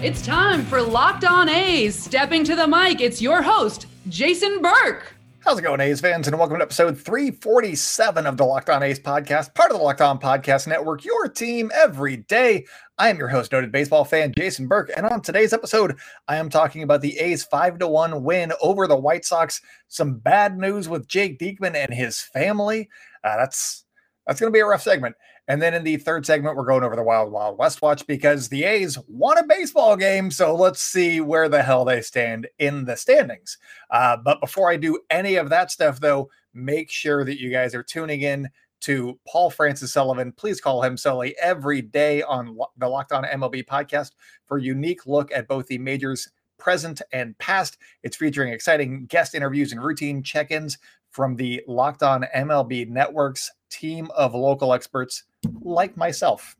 It's time for Locked On A's. Stepping to the mic, it's your host, Jason Burke. How's it going, A's fans? And welcome to episode 347 of the Locked On A's podcast, part of the Locked On Podcast Network, your team every day. I am your host, noted baseball fan Jason Burke. And on today's episode, I am talking about the A's 5 to 1 win over the White Sox. Some bad news with Jake Diekman and his family. Uh, that's that's going to be a rough segment. And then in the third segment, we're going over the Wild Wild West watch because the A's won a baseball game. So let's see where the hell they stand in the standings. Uh, but before I do any of that stuff, though, make sure that you guys are tuning in to Paul Francis Sullivan. Please call him Sully every day on the Locked On MLB podcast for a unique look at both the majors present and past. It's featuring exciting guest interviews and routine check ins from the Locked On MLB Network's team of local experts like myself.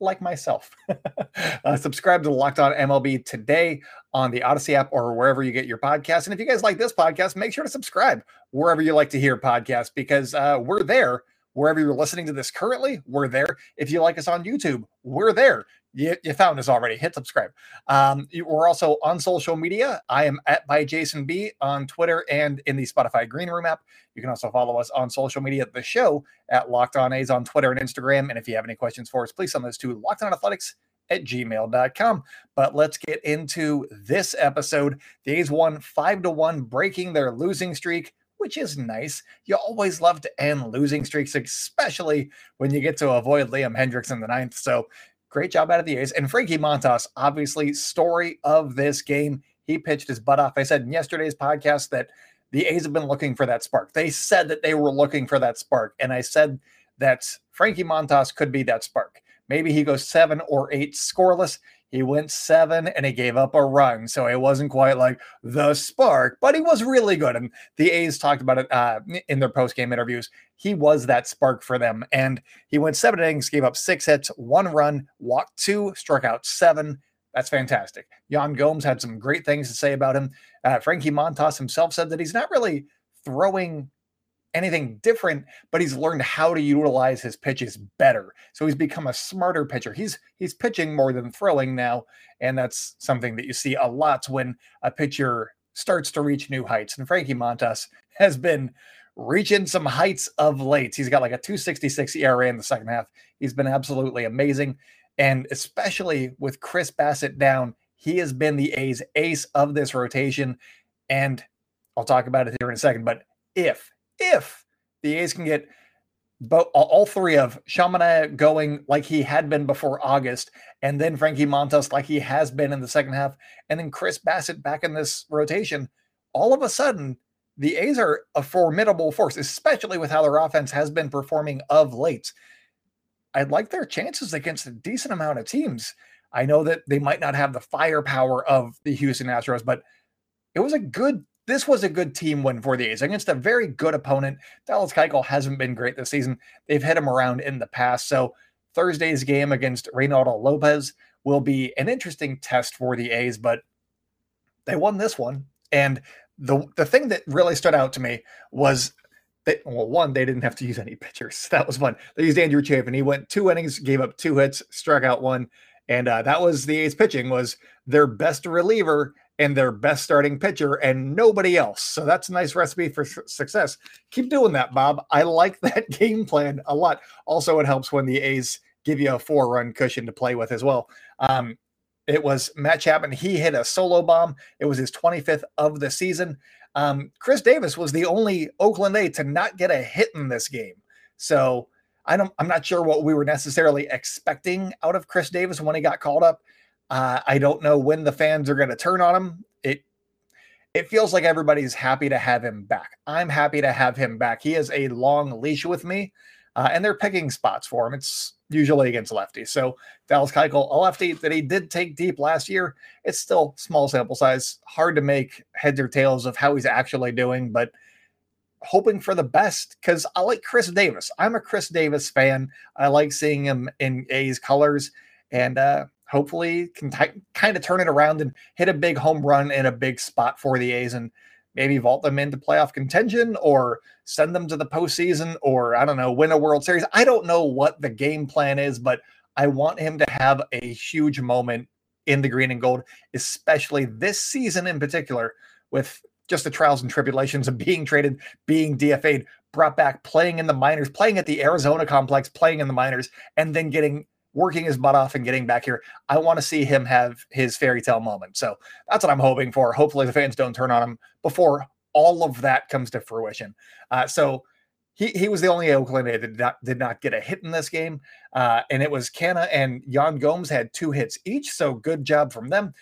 Like myself. uh, subscribe to Locked On MLB today on the Odyssey app or wherever you get your podcasts. And if you guys like this podcast, make sure to subscribe wherever you like to hear podcasts because uh, we're there. Wherever you're listening to this currently, we're there. If you like us on YouTube, we're there you, you found us already. Hit subscribe. Um, we're also on social media. I am at by Jason B on Twitter and in the Spotify Green Room app. You can also follow us on social media the show at Locked On A's on Twitter and Instagram. And if you have any questions for us, please send those to Locked On Athletics at gmail.com. But let's get into this episode. The A's won five to one, breaking their losing streak which is nice. You always love to end losing streaks, especially when you get to avoid Liam Hendriks in the ninth. So Great job out of the A's. And Frankie Montas, obviously, story of this game. He pitched his butt off. I said in yesterday's podcast that the A's have been looking for that spark. They said that they were looking for that spark. And I said that Frankie Montas could be that spark. Maybe he goes seven or eight scoreless. He went seven and he gave up a run. So it wasn't quite like the spark, but he was really good. And the A's talked about it uh, in their post game interviews. He was that spark for them. And he went seven innings, gave up six hits, one run, walked two, struck out seven. That's fantastic. Yan Gomes had some great things to say about him. Uh, Frankie Montas himself said that he's not really throwing anything different, but he's learned how to utilize his pitches better. So he's become a smarter pitcher. He's he's pitching more than throwing now, and that's something that you see a lot when a pitcher starts to reach new heights. And Frankie Montas has been reaching some heights of late. He's got like a 266 ERA in the second half. He's been absolutely amazing. And especially with Chris Bassitt down, he has been the A's ace of this rotation. And I'll talk about it here in a second. But if if the A's can get both all three of Sean Manaea going like he had been before August, and then Frankie Montas like he has been in the second half, and then Chris Bassitt back in this rotation, all of a sudden the A's are a formidable force, especially with how their offense has been performing of late. I'd like their chances against a decent amount of teams. I know that they might not have the firepower of the Houston Astros, but it was a good this was a good team win for the A's against a very good opponent. Dallas Keuchel hasn't been great this season. They've hit him around in the past. So Thursday's game against Reynaldo Lopez will be an interesting test for the A's, but they won this one. And the the thing that really stood out to me was that well, one, they didn't have to use any pitchers. That was fun. They used Andrew Chafin. He went two innings, gave up two hits, struck out one. And uh, that was the A's pitching was their best reliever and their best starting pitcher and nobody else. So that's a nice recipe for success. Keep doing that, Bob. I like that game plan a lot. Also, it helps when the A's give you a four run cushion to play with as well. Um, it was Matt Chapman. He hit a solo bomb. It was his 25th of the season. Um, Khris Davis was the only Oakland A to not get a hit in this game. So I don't. I'm not sure what we were necessarily expecting out of Khris Davis when he got called up. Uh, I don't know when the fans are going to turn on him. It it feels like everybody's happy to have him back. I'm happy to have him back. He has a long leash with me, uh, and they're picking spots for him. It's usually against lefties. So Dallas Keuchel, a lefty that he did take deep last year, it's still small sample size, hard to make heads or tails of how he's actually doing, but hoping for the best because I like Khris Davis. I'm a Khris Davis fan. I like seeing him in A's colors, and uh, hopefully can t- kind of turn it around and hit a big home run in a big spot for the A's and maybe vault them into playoff contention or send them to the postseason or I don't know, win a World Series. I don't know what the game plan is, but I want him to have a huge moment in the green and gold, especially this season in particular, with just the trials and tribulations of being traded, being DFA'd, brought back, playing in the minors, playing at the Arizona complex, playing in the minors, and then getting working his butt off and getting back here. I want to see him have his fairy tale moment. So that's what I'm hoping for. Hopefully, the fans don't turn on him before all of that comes to fruition. Uh, so he, he was the only Oakland that did not, did not get a hit in this game. Uh, and it was Canha and Yan Gomes had two hits each. So good job from them.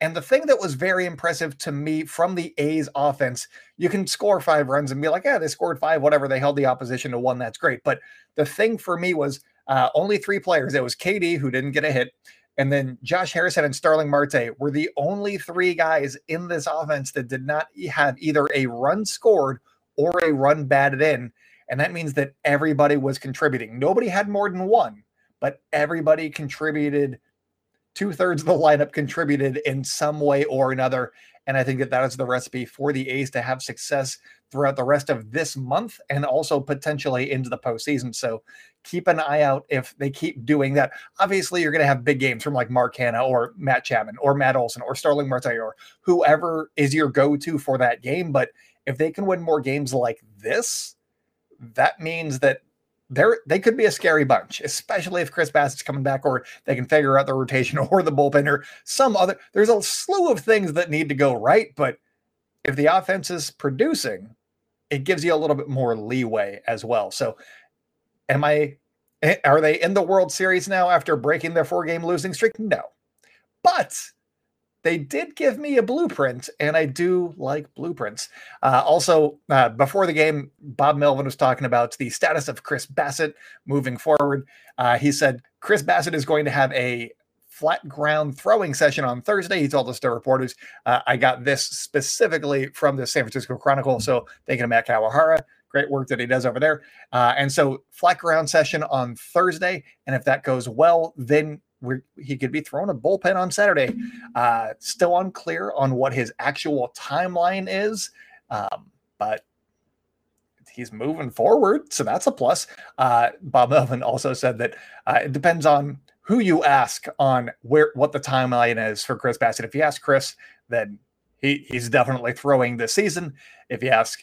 And the thing that was very impressive to me from the A's offense, you can score five runs and be like, yeah, they scored five, whatever. They held the opposition to one. That's great. But the thing for me was uh, only three players. It was KD who didn't get a hit. And then Josh Harrison and Starling Marte were the only three guys in this offense that did not have either a run scored or a run batted in. And that means that everybody was contributing. Nobody had more than one, but everybody contributed. Two thirds of the lineup contributed in some way or another. And I think that that is the recipe for the A's to have success throughout the rest of this month and also potentially into the postseason. So keep an eye out if they keep doing that. Obviously, you're going to have big games from like Mark Canha or Matt Chapman or Matt Olson or Starling Marte or whoever is your go to for that game. But if they can win more games like this, that means that they're they could be a scary bunch, especially if Chris Bassitt's coming back, or they can figure out the rotation or the bullpen or some other. There's a slew of things that need to go right, but if the offense is producing, it gives you a little bit more leeway as well. So Am I eh, are they in the World Series now after breaking their four game losing streak? No. But they did give me a blueprint, and I do like blueprints. Uh, also, uh, before the game, Bob Melvin was talking about the status of Chris Bassitt moving forward. Uh, he said Chris Bassitt is going to have a flat ground throwing session on Thursday. He told us to reporters. Uh, I got this specifically from the San Francisco Chronicle, so thank you to Matt Kawahara great work that he does over there. Uh, and so flat ground session on Thursday, and if that goes well, then he could be throwing a bullpen on Saturday. Uh, still unclear on what his actual timeline is, um, but he's moving forward, so that's a plus. Uh, Bob Melvin also said that uh, it depends on who you ask on where what the timeline is for Chris Bassitt. If you ask Chris, then he, he's definitely throwing this season. If you ask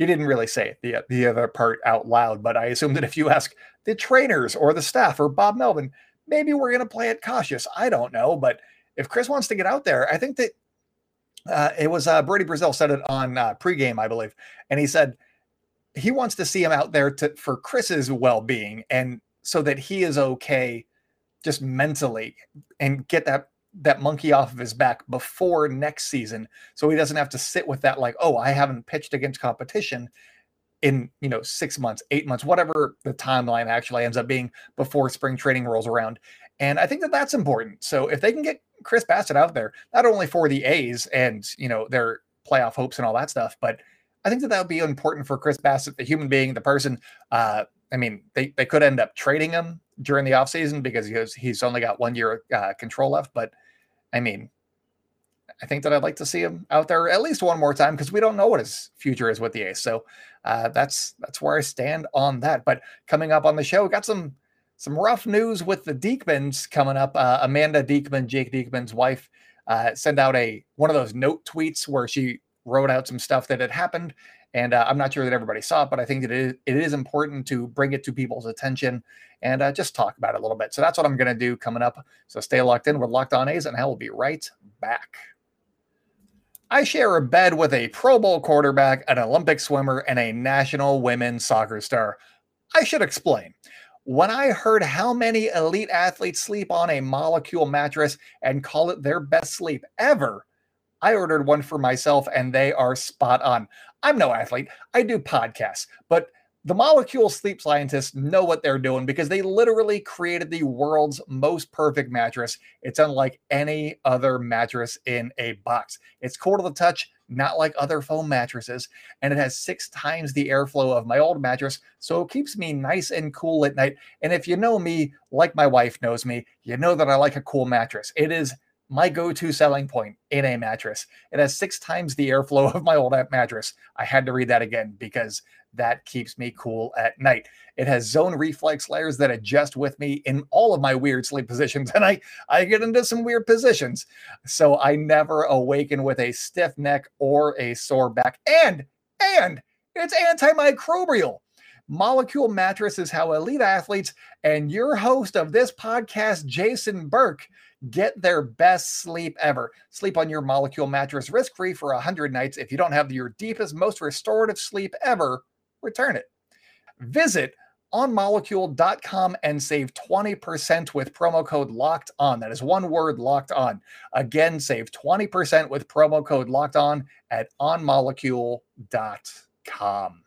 he didn't really say the the other part out loud, but I assume that if you ask the trainers or the staff or Bob Melvin, maybe we're going to play it cautious. I don't know, but if Chris wants to get out there, I think that uh, it was uh, Brodie Brazil said it on uh, pregame, I believe, and he said he wants to see him out there to for Chris's well being and so that he is okay just mentally and get that that monkey off of his back before next season so he doesn't have to sit with that like oh i haven't pitched against competition in you know six months eight months whatever the timeline actually ends up being before spring training rolls around and i think that that's important so if they can get chris bassitt out there not only for the a's and you know their playoff hopes and all that stuff but i think that that would be important for chris bassitt the human being the person uh i mean they, they could end up trading him during the offseason because he has, he's only got one year uh, control left. But I mean, I think that I'd like to see him out there at least one more time because we don't know what his future is with the Ace. So uh, that's that's where I stand on that. But coming up on the show, got some some rough news with the Diekmans coming up. Uh, Amanda Diekman, Jake Diekman's wife, uh, sent out a one of those note tweets where she wrote out some stuff that had happened and uh, I'm not sure that everybody saw it, but I think that it is, it is important to bring it to people's attention and uh, just talk about it a little bit. So that's what I'm going to do coming up. So stay locked in. We're locked on A's, and I will be right back. I share a bed with a Pro Bowl quarterback, an Olympic swimmer, and a national women's soccer star. I should explain. When I heard how many elite athletes sleep on a molecule mattress and call it their best sleep ever, I ordered one for myself and they are spot on. I'm no athlete. I do podcasts, but the molecule sleep scientists know what they're doing because they literally created the world's most perfect mattress. It's unlike any other mattress in a box. It's cool to the touch, not like other foam mattresses, and it has six times the airflow of my old mattress, so it keeps me nice and cool at night. And if you know me, like my wife knows me, you know that I like a cool mattress. It is my go-to selling point in a mattress. It has six times the airflow of my old mattress. I had to read that again because that keeps me cool at night. It has zone reflex layers that adjust with me in all of my weird sleep positions, and I I get into some weird positions, so I never awaken with a stiff neck or a sore back. And and it's antimicrobial. Molecule Mattress is how elite athletes and your host of this podcast, Jason Burke, get their best sleep ever. Sleep on your Molecule Mattress risk free for 100 nights. If you don't have your deepest, most restorative sleep ever, return it. Visit onmolecule.com and save 20% with promo code locked on. That is one word locked on. Again, save 20% with promo code locked on at onmolecule.com.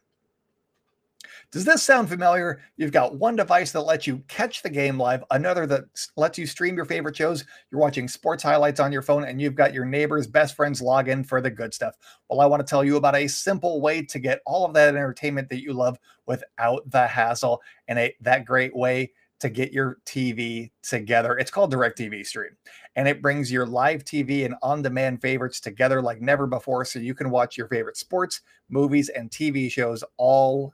Does this sound familiar? You've got one device that lets you catch the game live, another that lets you stream your favorite shows. You're watching sports highlights on your phone, and you've got your neighbor's best friend's login for the good stuff. Well, I want to tell you about a simple way to get all of that entertainment that you love without the hassle, and a that great way to get your TV together. It's called DirecTV Stream, and it brings your live TV and on demand favorites together like never before so you can watch your favorite sports, movies, and TV shows all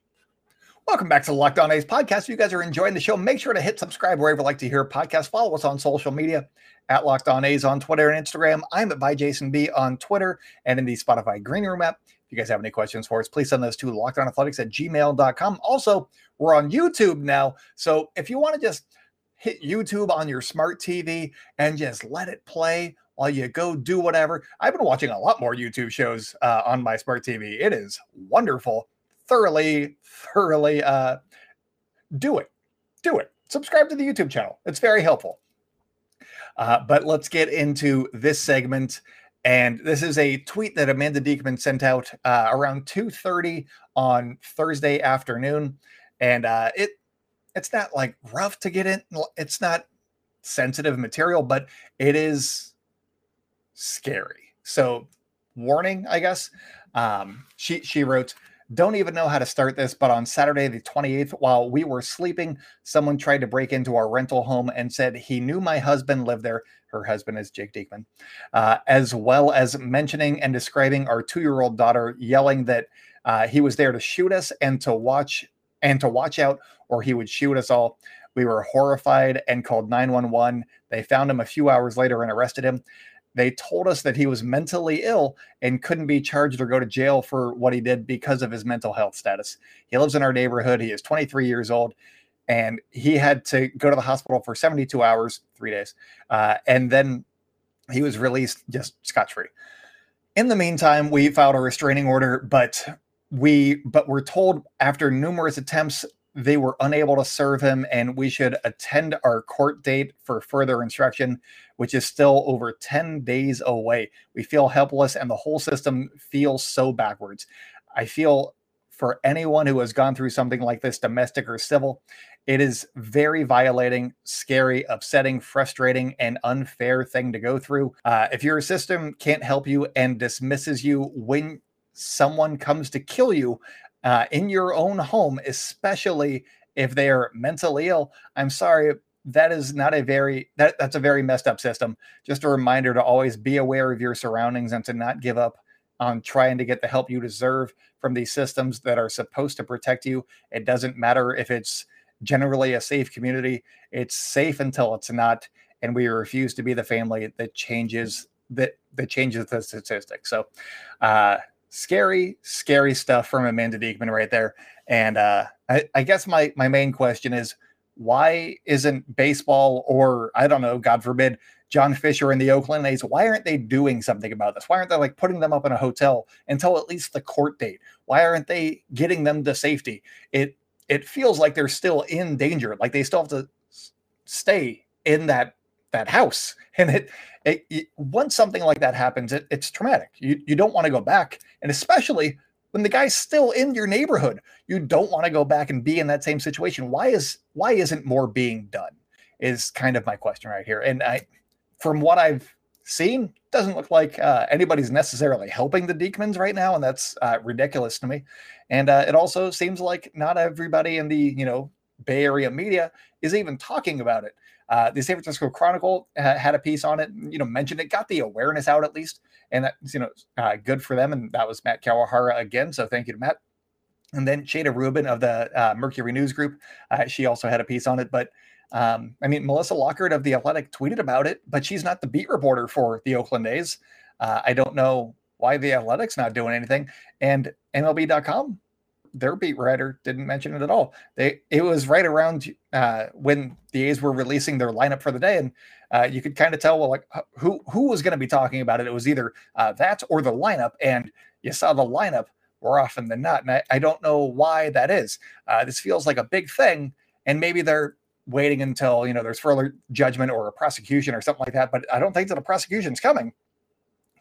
Welcome back to the Locked On A's podcast. If you guys are enjoying the show, make sure to hit subscribe wherever you like to hear podcasts. Follow us on social media at Locked On A's on Twitter and Instagram. I'm at by Jason B on Twitter and in the Spotify Green Room app. If you guys have any questions for us, please send those to lockedonathletics at gmail.com. Also, we're on YouTube now. So if you want to just hit YouTube on your smart TV and just let it play while you go do whatever. I've been watching a lot more YouTube shows uh, on my smart TV. It is wonderful thoroughly, thoroughly uh, do it. Do it. Subscribe to the YouTube channel. It's very helpful. Uh, but let's get into this segment. And this is a tweet that Amanda Diekman sent out uh, around 2:30 on Thursday afternoon, and uh, it it's not like rough to get in. It's not sensitive material, but it is scary. So, warning, I guess. Um, she she wrote, don't even know how to start this, but on Saturday, the 28th, while we were sleeping, someone tried to break into our rental home and said he knew my husband lived there. Her husband is Jake Diekman, uh, as well as mentioning and describing our two year old daughter, yelling that uh, he was there to shoot us and to watch and to watch out, or he would shoot us all. We were horrified and called 911. They found him a few hours later and arrested him they told us that he was mentally ill and couldn't be charged or go to jail for what he did because of his mental health status. He lives in our neighborhood. He is 23 years old and he had to go to the hospital for 72 hours, three days. Uh, and then he was released just scotch free. In the meantime, we filed a restraining order, but we but we're told after numerous attempts they were unable to serve him and we should attend our court date for further instruction which is still over 10 days away. We feel helpless and the whole system feels so backwards. I feel for anyone who has gone through something like this domestic or civil it is very violating scary upsetting frustrating and unfair thing to go through. Uh, if your system can't help you and dismisses you when someone comes to kill you uh, in your own home, especially if they are mentally ill. I'm sorry, that is not a very that that's a very messed up system. Just a reminder to always be aware of your surroundings and to not give up on trying to get the help you deserve from these systems that are supposed to protect you. It doesn't matter if it's generally a safe community. It's safe until it's not, and we refuse to be the family that changes that that changes the statistics. So, uh, scary, scary stuff from Amanda Diekman right there. And uh, I, I guess my my main question is, why isn't baseball or I don't know, God forbid, John Fisher and the Oakland A's, why aren't they doing something about this? Why aren't they like putting them up in a hotel until at least the court date? Why aren't they getting them to safety? It it feels like they're still in danger, like they still have to stay in that that house. And it, it, it once something like that happens, it, it's traumatic. You you don't want to go back, and especially when the guy's still in your neighborhood, you don't want to go back and be in that same situation. Why is why isn't more being done? Is kind of my question right here. And I, from what I've seen, doesn't look like uh, anybody's necessarily helping the Diekmans right now, and that's uh, ridiculous to me. And uh, it also seems like not everybody in the you know Bay Area media is even talking about it. Uh, the San Francisco Chronicle uh, had a piece on it, you know, mentioned it, got the awareness out at least, and that's you know uh, good for them. And that was Matt Kawahara again, so thank you to Matt. And then Shayna Rubin of the uh, Mercury News Group, uh, she also had a piece on it. But um, I mean, Melissa Lockard of the Athletic tweeted about it, but she's not the beat reporter for the Oakland A's. Uh, I don't know why the Athletic's not doing anything. And MLB.com their beat writer didn't mention it at all. They it was right around uh, when the A's were releasing their lineup for the day, and uh, you could kind of tell well like who who was going to be talking about it. It was either uh, that or the lineup, and you saw the lineup more often than not. And I, I don't know why that is. Uh, this feels like a big thing, and maybe they're waiting until you know there's further judgment or a prosecution or something like that. But I don't think that a prosecution is coming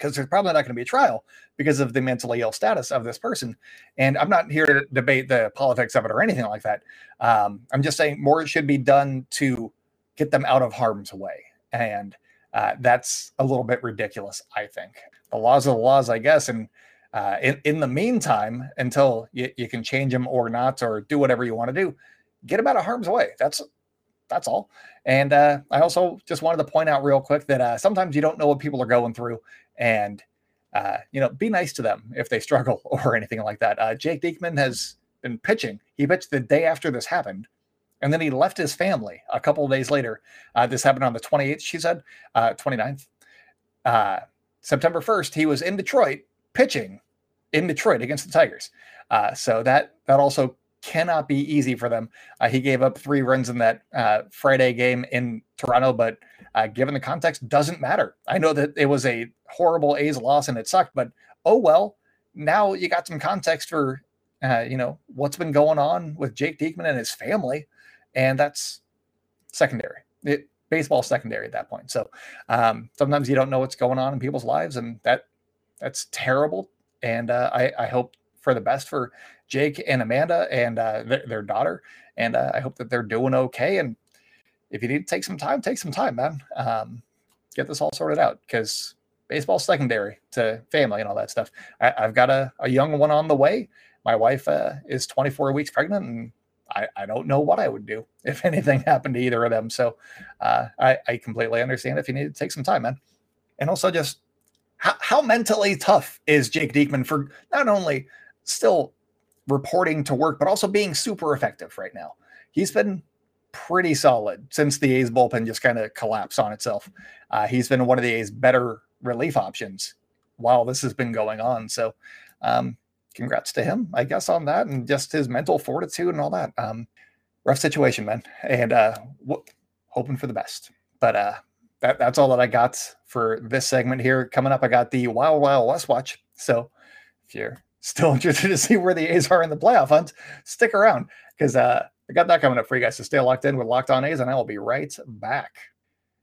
because there's probably not going to be a trial because of the mentally ill status of this person. And I'm not here to debate the politics of it or anything like that. Um, I'm just saying more should be done to get them out of harm's way. And uh, that's a little bit ridiculous, I think. The laws are the laws, I guess. And uh, in, in the meantime, until you, you can change them or not, or do whatever you want to do, get them out of harm's way. That's that's all. And uh, I also just wanted to point out real quick that uh, sometimes you don't know what people are going through, and uh, you know, be nice to them if they struggle or anything like that. Uh, Jake Diekman has been pitching. He pitched the day after this happened, and then he left his family a couple of days later. Uh, this happened on the 28th, she said, uh, 29th. Uh, September 1st, he was in Detroit pitching in Detroit against the Tigers. Uh, so that that also cannot be easy for them. Uh, he gave up three runs in that uh, Friday game in Toronto, but uh, given the context, doesn't matter. I know that it was a horrible A's loss and it sucked, but oh well. Now you got some context for uh, you know what's been going on with Jake Diekman and his family, and that's secondary. It baseball secondary at that point. So um, sometimes you don't know what's going on in people's lives, and that that's terrible. And uh, I, I hope for the best for Jake and Amanda and uh, their, their, daughter. And uh, I hope that they're doing okay. And if you need to take some time, take some time, man. Um, get this all sorted out because baseball's secondary to family and all that stuff. I, have got a, a, young one on the way. My wife uh, is 24 weeks pregnant, and I, I, don't know what I would do if anything happened to either of them. So uh, I, I, completely understand if you need to take some time, man. And also, just how, how mentally tough is Jake Diekman for not only still reporting to work, but also being super effective right now. He's been pretty solid since the A's bullpen just kind of collapsed on itself. Uh, he's been one of the A's better relief options while this has been going on. So, um, congrats to him, I guess, on that and just his mental fortitude and all that. Um, rough situation, man, and uh, hoping for the best. But uh, that, that's all that I got for this segment here. Coming up, I got the Wild Wild West watch. So, if you're still interested to see where the A's are in the playoff hunt, stick around because uh, I got that coming up for you guys. So stay locked in with Locked On A's, and I will be right back.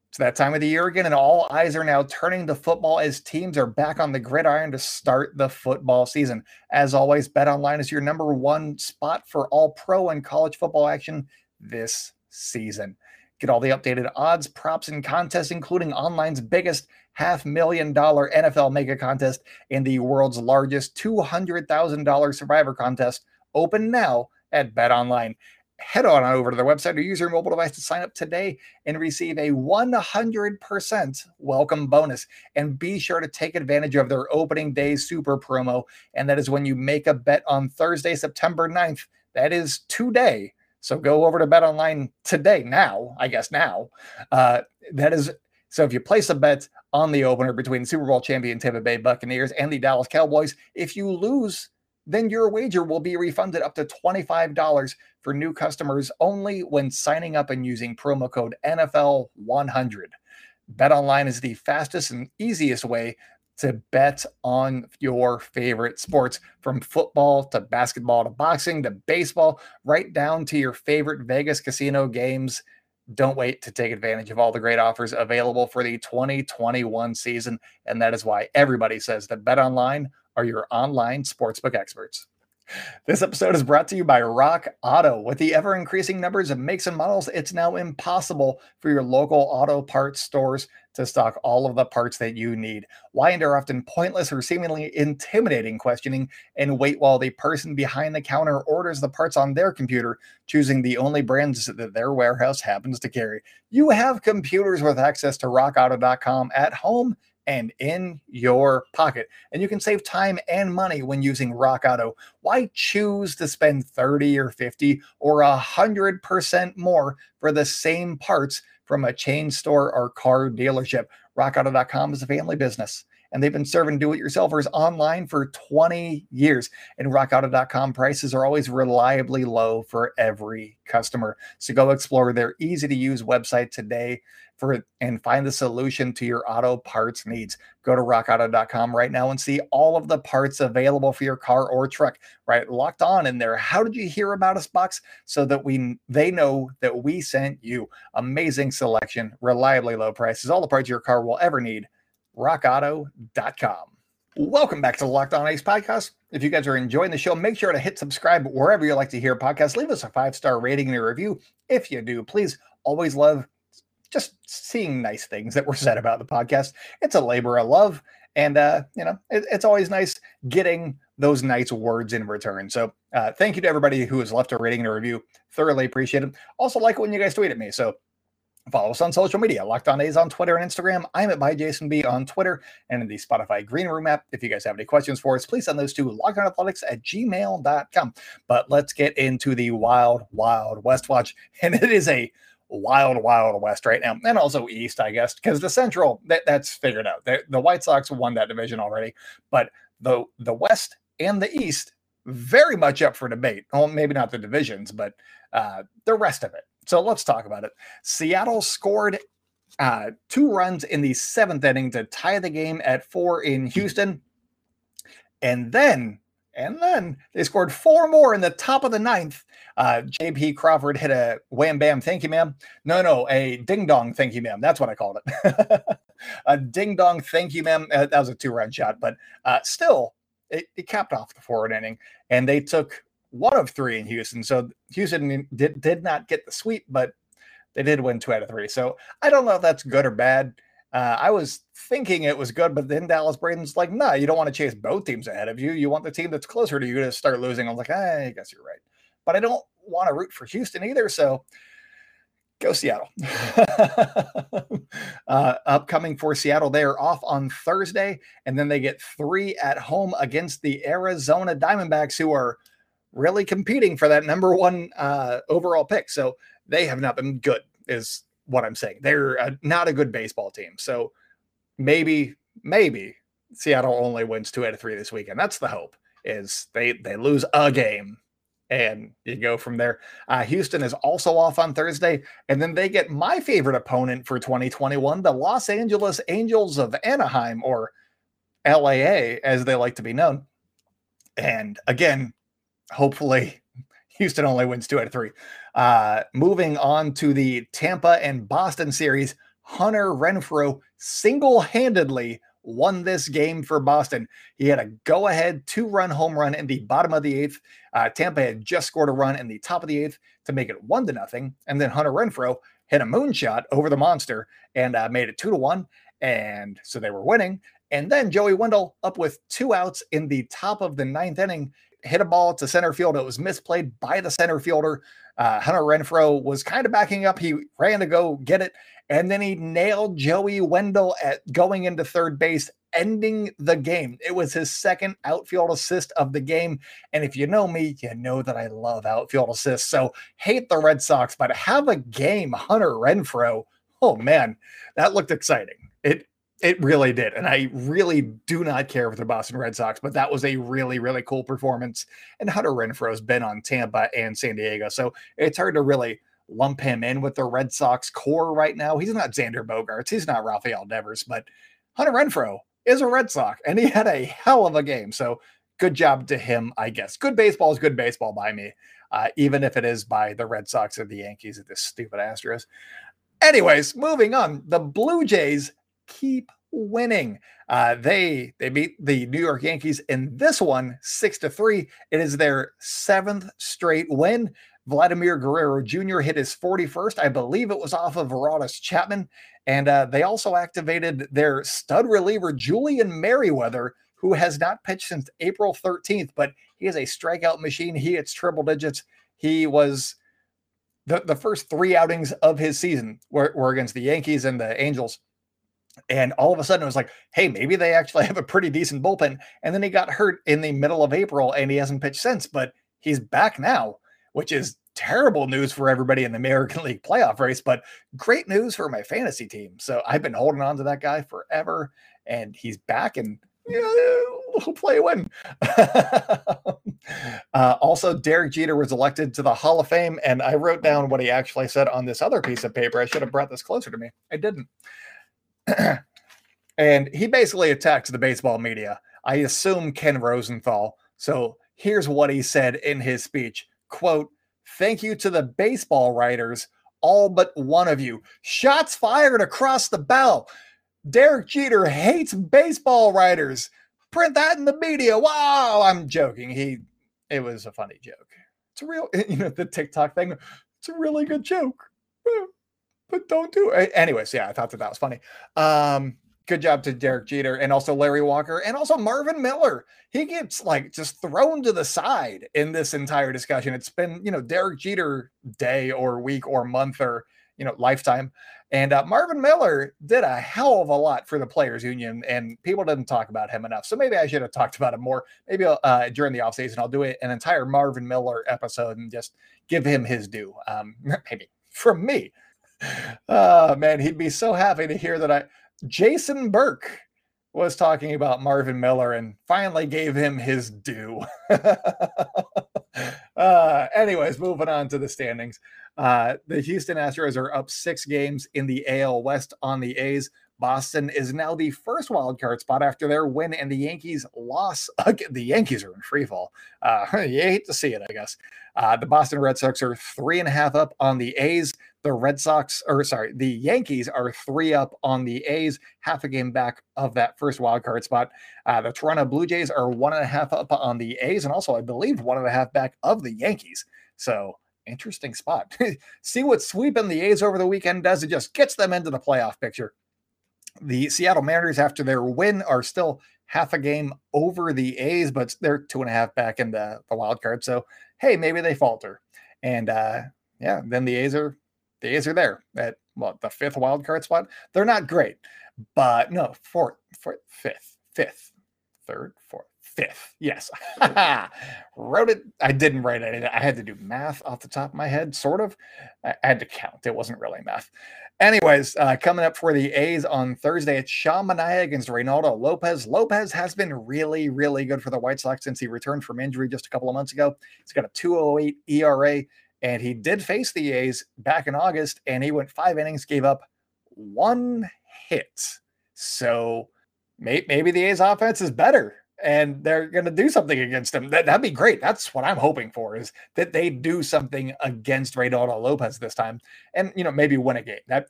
It's that time of the year again, and all eyes are now turning to football as teams are back on the gridiron to start the football season. As always, Bet Online is your number one spot for all pro and college football action this season. Get all the updated odds, props, and contests, including online's biggest half million dollar NFL mega contest and the world's largest $200,000 survivor contest, open now at Bet Online. Head on over to their website or use your mobile device to sign up today and receive a 100% welcome bonus. And be sure to take advantage of their opening day super promo. And that is when you make a bet on Thursday, September 9th. That is today. So go over to Bet Online today, now, I guess now. Uh, that is so if you place a bet on the opener between Super Bowl champion Tampa Bay Buccaneers and the Dallas Cowboys, if you lose then your wager will be refunded up to $25 for new customers only when signing up and using promo code NFL100. BetOnline is the fastest and easiest way to bet on your favorite sports from football to basketball to boxing to baseball, right down to your favorite Vegas casino games. Don't wait to take advantage of all the great offers available for the 2021 season. And that is why everybody says that Bet Online are your online sportsbook experts. This episode is brought to you by Rock Auto. With the ever increasing numbers of makes and models, it's now impossible for your local auto parts stores to stock all of the parts that you need. Why endure often pointless or seemingly intimidating questioning and wait while the person behind the counter orders the parts on their computer, choosing the only brands that their warehouse happens to carry? You have computers with access to rockauto.com at home and in your pocket. And you can save time and money when using Rock Auto. Why choose to spend 30 or 50 or 100% more for the same parts from a chain store or car dealership? RockAuto.com is a family business and they've been serving do-it-yourselfers online for 20 years. And rockauto.com prices are always reliably low for every customer. So go explore their easy-to-use website today for and find the solution to your auto parts needs. Go to rockauto.com right now and see all of the parts available for your car or truck. Right, locked on in there. How did you hear about us box so that we they know that we sent you. Amazing selection, reliably low prices, all the parts your car will ever need. rockauto.com. Welcome back to the Locked On A's podcast. If you guys are enjoying the show, make sure to hit subscribe wherever you like to hear podcasts. Leave us a five star rating and a review. If you do, please always love just seeing nice things that were said about the podcast. It's a labor of love. And, uh, you know, it, it's always nice getting those nice words in return. So uh, thank you to everybody who has left a rating and a review. Thoroughly appreciate it. Also, like it when you guys tweet at me. So follow us on social media. Locked on A's on Twitter and Instagram. I'm at by Jason B on Twitter and in the Spotify Green Room app. If you guys have any questions for us, please send those to lockedonathletics at gmail.com. But let's get into the wild, wild West Watch. And it is a wild, wild west right now, and also east, I guess, because the Central that, that's figured out. The, the White Sox won that division already, but the the West and the East very much up for debate. Well, maybe not the divisions, but uh, the rest of it. So let's talk about it. Seattle scored uh, two runs in the seventh inning to tie the game at four in Houston, and then and then they scored four more in the top of the ninth. Uh, JP Crawford hit a wham bam, thank you, ma'am. No, no, a ding dong, thank you, ma'am. That's what I called it. a ding dong, thank you, ma'am. Uh, that was a two run shot, but uh, still, it, it, capped off the forward inning. And they took one of three in Houston. So Houston did, did not get the sweep, but they did win two out of three. So I don't know if that's good or bad. Uh, I was thinking it was good, but then Dallas Braden's like, nah, you don't want to chase both teams ahead of you. You want the team that's closer to you to start losing. I'm like, I guess you're right. But I don't want to root for Houston either. So go Seattle. uh, upcoming for Seattle, they are off on Thursday, and then they get three at home against the Arizona Diamondbacks, who are really competing for that number one uh, overall pick. So they have not been good, is what I'm saying. They're a, not a good baseball team. So maybe, maybe Seattle only wins two out of three this weekend. That's the hope. Is they they lose a game and you go from there. Uh, Houston is also off on Thursday, and then they get my favorite opponent for 2021, the Los Angeles Angels of Anaheim, or LAA as they like to be known. And again, hopefully Houston only wins two out of three. Uh, moving on to the Tampa and Boston series, Hunter Renfroe single handedly won this game for Boston. He had a go ahead two run home run in the bottom of the eighth. Uh, Tampa had just scored a run in the top of the eighth to make it one to nothing. And then Hunter Renfroe hit a moonshot over the monster and uh, made it two to one. And so they were winning. And then Joey Wendle up with two outs in the top of the ninth inning hit a ball to center field. It was misplayed by the center fielder. Uh, Hunter Renfroe was kind of backing up. He ran to go get it, and then he nailed Joey Wendle at going into third base, ending the game. It was his second outfield assist of the game. And if you know me, you know that I love outfield assists. So hate the Red Sox, but have a game, Hunter Renfroe. Oh man, that looked exciting. It really did. And I really do not care for the Boston Red Sox, but that was a really, really cool performance. And Hunter Renfroe's been on Tampa and San Diego. So it's hard to really lump him in with the Red Sox core right now. He's not Xander Bogaerts. He's not Rafael Devers, but Hunter Renfroe is a Red Sox and he had a hell of a game. So good job to him, I guess. Good baseball is good baseball by me, uh, even if it is by the Red Sox or the Yankees at this stupid Astros. Anyways, moving on. The Blue Jays keep winning. Uh, they they beat the New York Yankees in this one six to three. It is their seventh straight win. Vladimir Guerrero Jr. hit his 41st. I believe it was off of Aroldis Chapman. And uh, they also activated their stud reliever, Julian Merryweather, who has not pitched since April 13th, but he is a strikeout machine. He hits triple digits. He was the, the first three outings of his season were, were against the Yankees and the Angels. And all of a sudden, it was like, hey, maybe they actually have a pretty decent bullpen. And then he got hurt in the middle of April and he hasn't pitched since, but he's back now, which is terrible news for everybody in the American League playoff race, but great news for my fantasy team. So I've been holding on to that guy forever, and he's back and yeah, we'll play a win. uh, also, Derek Jeter was elected to the Hall of Fame, and I wrote down what he actually said on this other piece of paper. I should have brought this closer to me. I didn't. and he basically attacked the baseball media. I assume Ken Rosenthal. So here's what he said in his speech. Quote thank you to the baseball writers all but one of you. Shots fired across the bell derek jeter hates baseball writers. Print that in the media. Wow. I'm joking. He it was a funny joke. It's a real you know the tiktok thing. It's a really good joke but don't do it. Anyways, yeah, I thought that that was funny. Um, good job to Derek Jeter and also Larry Walker and also Marvin Miller. He gets like just thrown to the side in this entire discussion. It's been, you know, Derek Jeter day or week or month or, you know, lifetime. And uh, Marvin Miller did a hell of a lot for the players union, and people didn't talk about him enough. So maybe I should have talked about him more. Maybe uh, during the offseason, I'll do an entire Marvin Miller episode and just give him his due. Um, maybe from me oh man, he'd be so happy to hear that I Jason Burke was talking about Marvin Miller and finally gave him his due. uh, anyways, moving on to the standings. Uh, the Houston Astros are up six games in the AL West on the A's. Boston is now the first wild card spot after their win and the Yankees loss. The Yankees are in free fall. Uh, you hate to see it, I guess. Uh, the Boston Red Sox are three and a half up on the A's. The Red Sox, or sorry, the Yankees are three up on the A's, half a game back of that first wild card spot. Uh, the Toronto Blue Jays are one and a half up on the A's, and also, I believe, one and a half back of the Yankees. So interesting spot. see what sweeping the A's over the weekend does. It just gets them into the playoff picture. The Seattle Mariners, after their win, are still half a game over the A's, but they're two and a half back in the, the wild card. So, hey, maybe they falter. And uh, yeah, then the A's are the A's are there at well, the fifth wild card spot. They're not great, but no, fourth, fourth, fifth, fifth, third, fourth, fifth. Yes. Wrote it. I didn't write it. I had to do math off the top of my head, sort of. I had to count. It wasn't really math. Anyways, uh, coming up for the A's on Thursday, it's Sean Manaea against Reynaldo Lopez. Lopez has been really, really good for the White Sox since he returned from injury just a couple of months ago. He's got a 208 ERA, and he did face the A's back in August, and he went five innings, gave up one hit. So maybe the A's offense is better and they're going to do something against him. That, that'd be great. That's what I'm hoping for is that they do something against Reynaldo Lopez this time and, you know, maybe win a game. That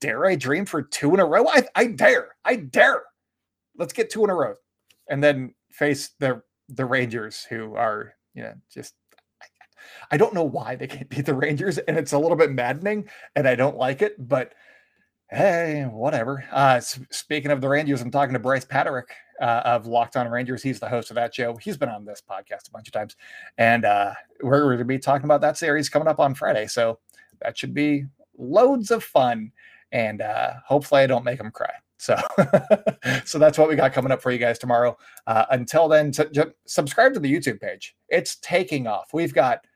dare I dream for two in a row? I, I dare. I dare. Let's get two in a row and then face the the Rangers who are, you know, just I don't know why they can't beat the Rangers and it's a little bit maddening and I don't like it, but hey, whatever. Uh, speaking of the Rangers, I'm talking to Bryce Patrick uh, of Locked On Rangers. He's the host of that show. He's been on this podcast a bunch of times, and uh, we're going to be talking about that series coming up on Friday. So that should be loads of fun, and uh, hopefully, I don't make him cry. So, so that's what we got coming up for you guys tomorrow. Uh, until then, subscribe to the YouTube page. It's taking off. We've got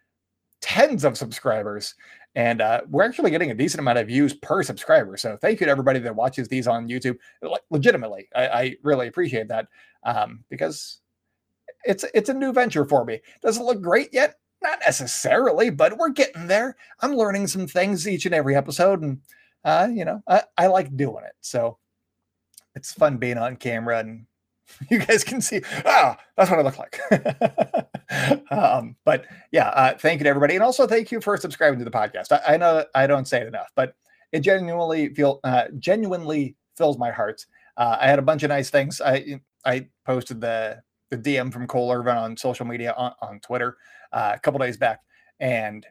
tens of subscribers And uh, we're actually getting a decent amount of views per subscriber. So thank you to everybody that watches these on YouTube. Like, legitimately, I, I really appreciate that um, because it's it's a new venture for me. Does it look great yet? Not necessarily, but we're getting there. I'm learning some things each and every episode, and uh, you know, I, I like doing it. So it's fun being on camera and you guys can see. Ah that's what i look like. Um, but yeah uh, thank you to everybody. And also thank you for subscribing to the podcast. I, I know i don't say it enough but it genuinely feel uh, genuinely fills my heart. Uh, i had a bunch of nice things. I i posted the the dm from cole irvin on social media on, on twitter uh, a couple days back. And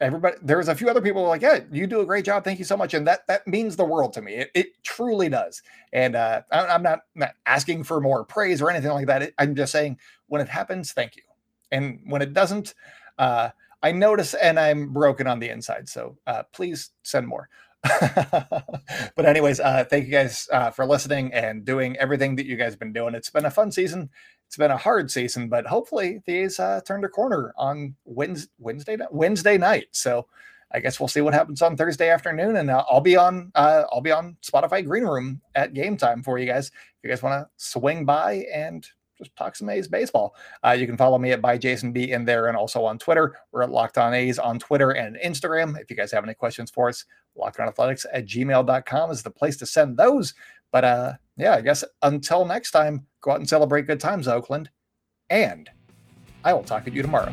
everybody there was a few other people like yeah you do a great job. Thank you so much. And that that means the world to me. It, it truly does. And uh, I, am not, not asking for more praise or anything like that. It, i'm just saying when it happens thank you. And when it doesn't uh, i notice and i'm broken on the inside. So uh, please send more. But anyways uh, thank you guys uh, for listening and doing everything that you guys have been doing. It's been a fun season it's been a hard season, but hopefully these uh, turned a corner on Wednesday, Wednesday, Wednesday night. So I guess we'll see what happens on Thursday afternoon, and uh, I'll be on uh, I'll be on Spotify Green Room at game time for you guys. If you guys want to swing by and just talk some A's baseball, uh, you can follow me at by Jason B in there, and also on Twitter. We're at Locked On A's on Twitter and Instagram. If you guys have any questions for us, lockedonathletics at gmail.com is the place to send those. But uh, yeah, I guess until next time, go out and celebrate good times, Oakland. And I will talk to you tomorrow.